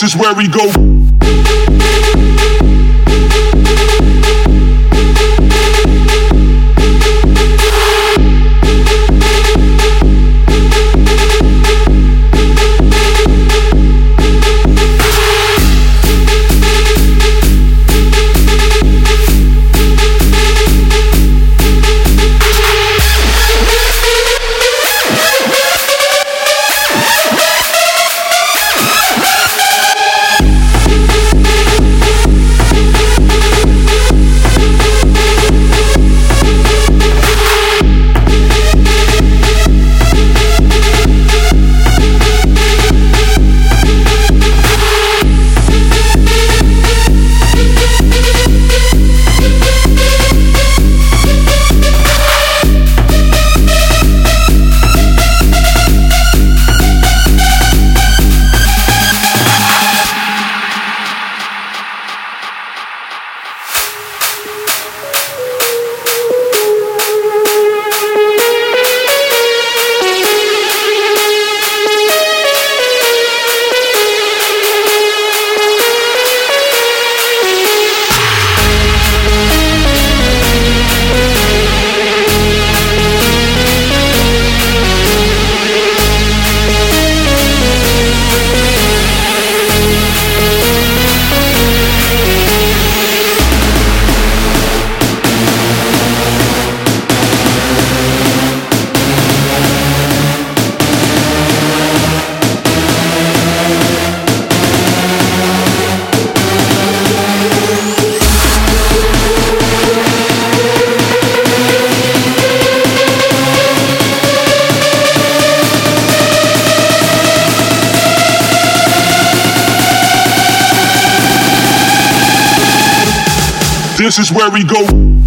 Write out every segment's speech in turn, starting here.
This is where we go. Is where we go.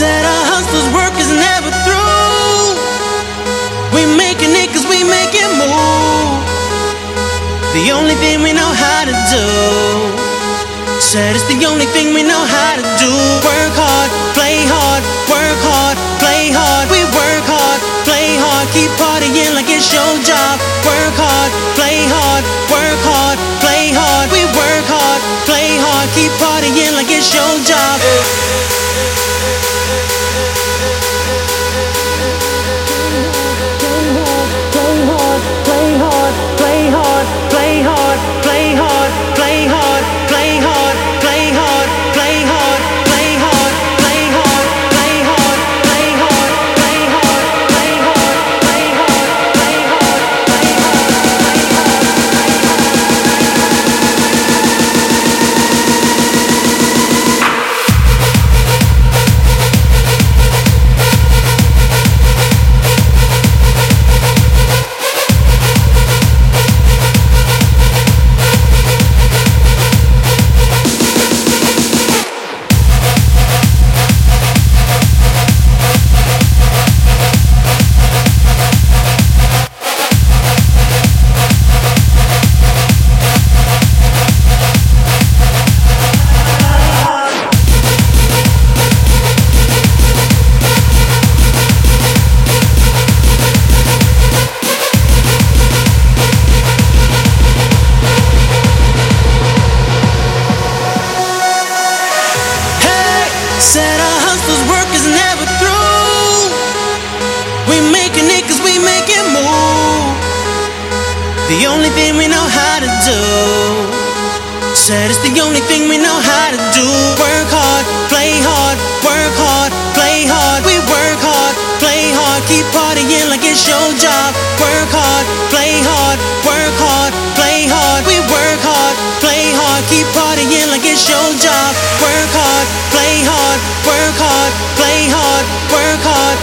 Said our hustlers' work is never through. We making it cause we make it move. The only thing we know how to do. Said it's the only thing we know how to do. Work hard, play hard, work hard, play hard. We work hard, play hard, keep partying like it's your job. Work hard, play hard, work hard, play hard. We work hard, play hard, keep partying like it's your job. Your job. Work hard, play hard, work hard, play hard. We work hard, play hard, keep partying like it's your job. Work hard, play hard, work hard, play hard, work hard,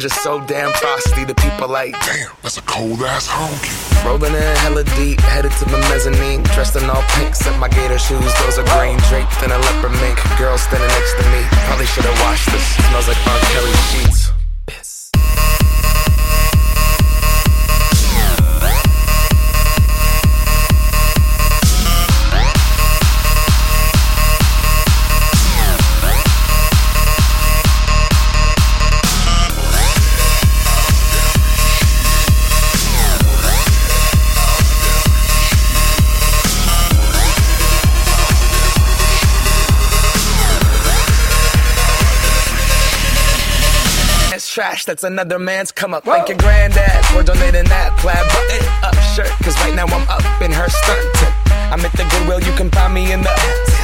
just so damn frosty. The people like, damn, that's a cold ass honky. Rolling in hella deep, trash, that's another man's come up. Whoa. Thank your granddad for donating that plaid button up shirt. Cause right now I'm up in her skirt. I'm at the Goodwill, you can find me in the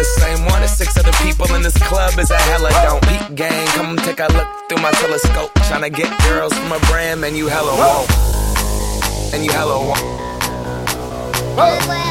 the same one as six other people in this club is a hella don't. beat gang, come take a look through my telescope. Tryna get girls from a brand, man, you hella won't. And you hella won't. Oh,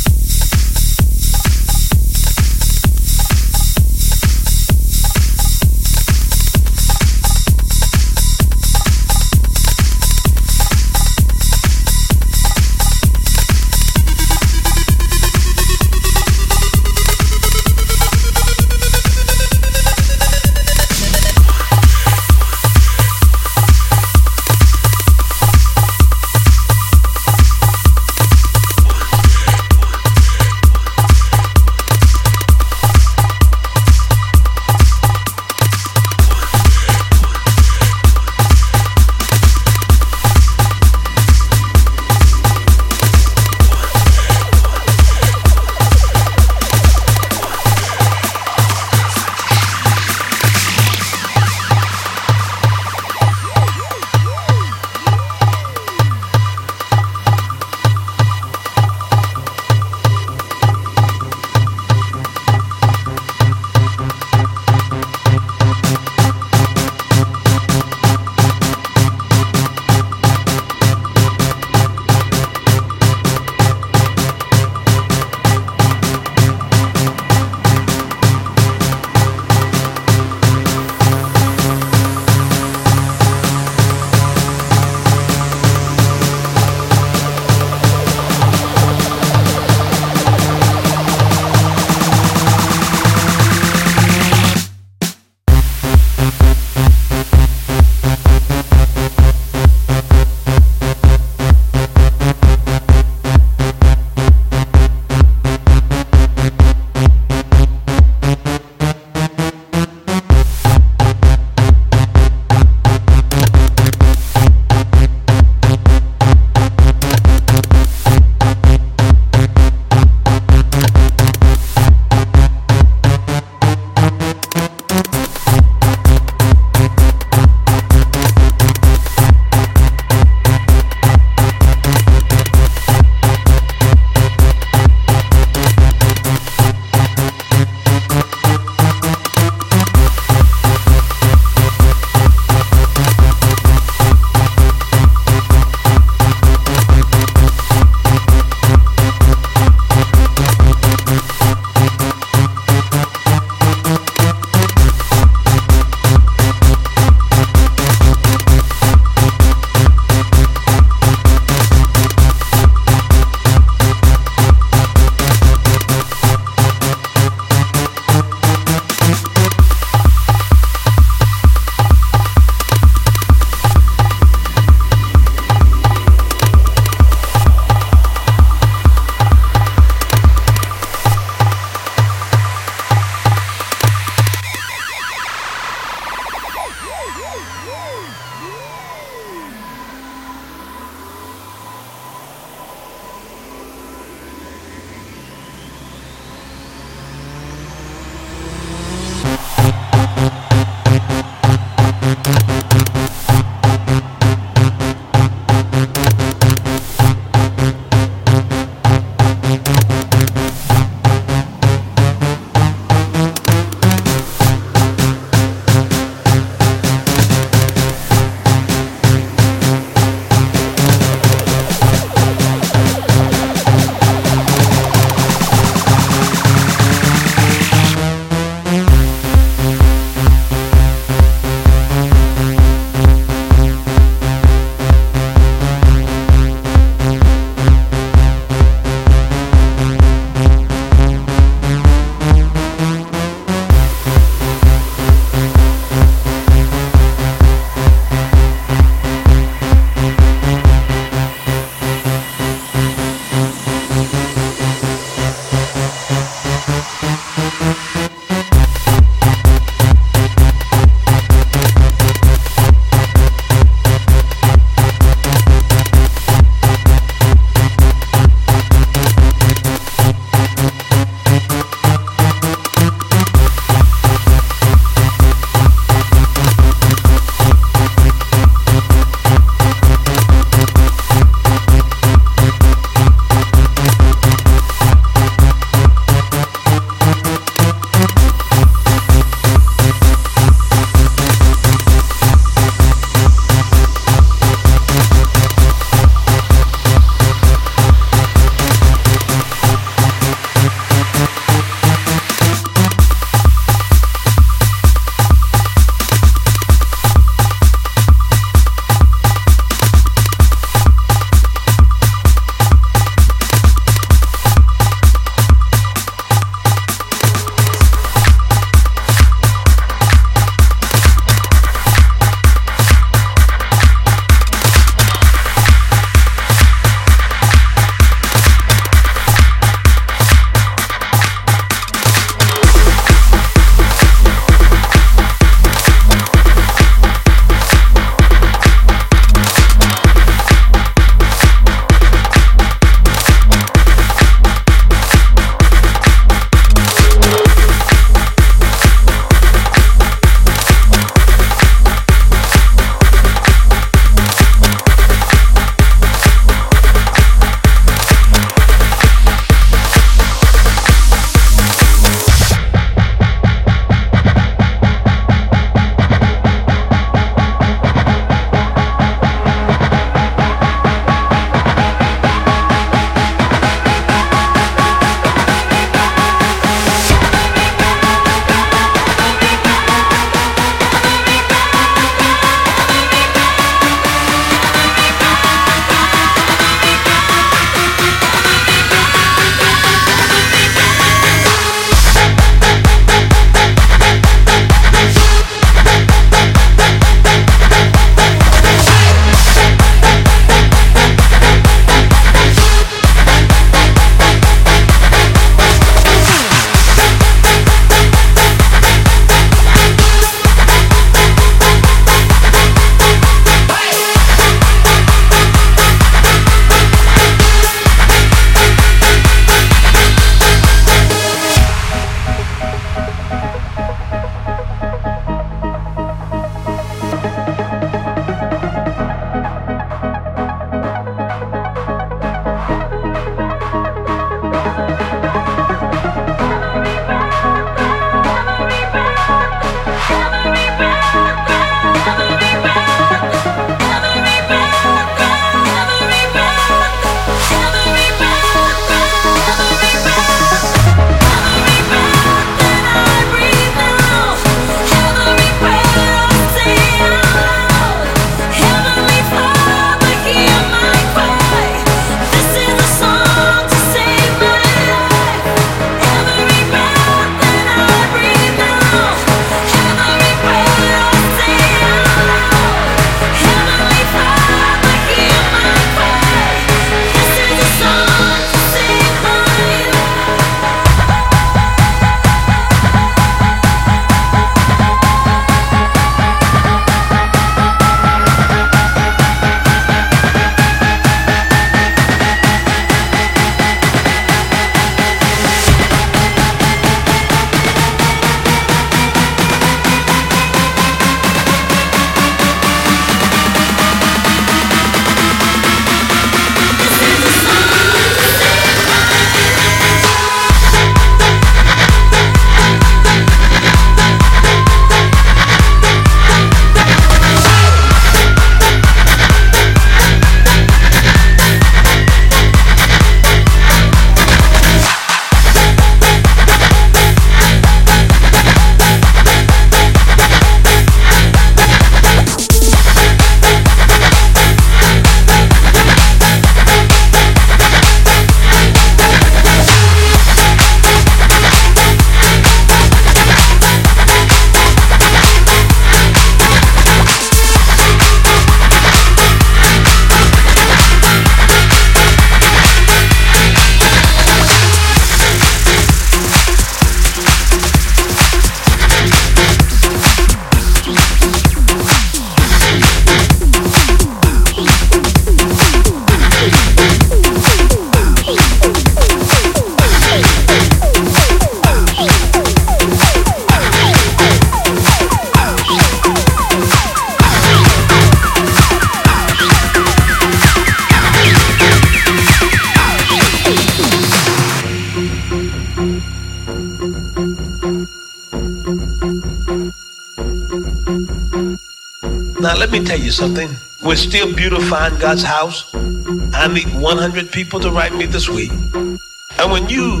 let me tell you something. We're still beautifying God's house. I need 100 people to write me this week. And when you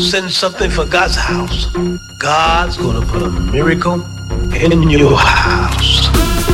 send something for God's house, God's going to put a miracle in your house.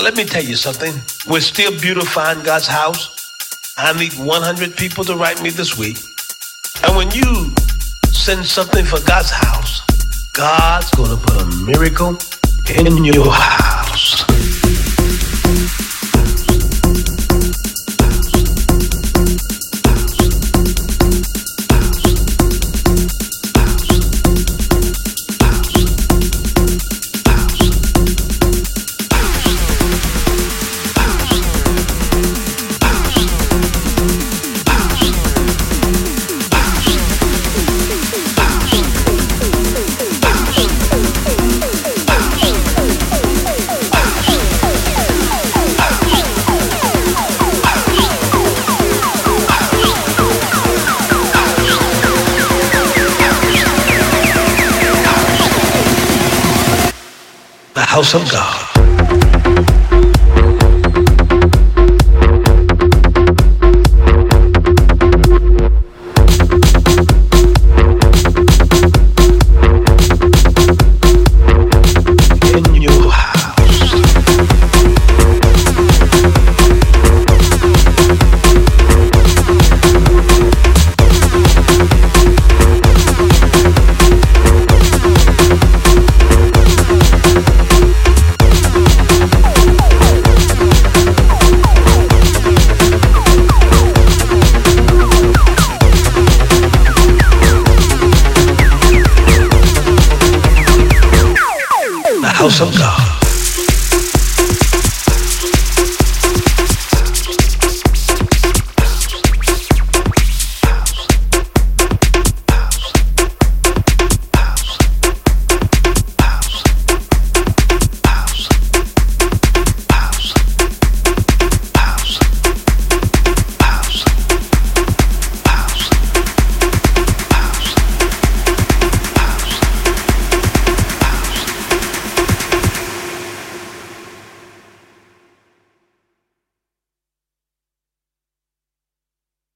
Now, let me tell you something. We're still beautifying God's house. I need 100 people to write me this week. And when you send something for God's house, God's going to put a miracle in your house.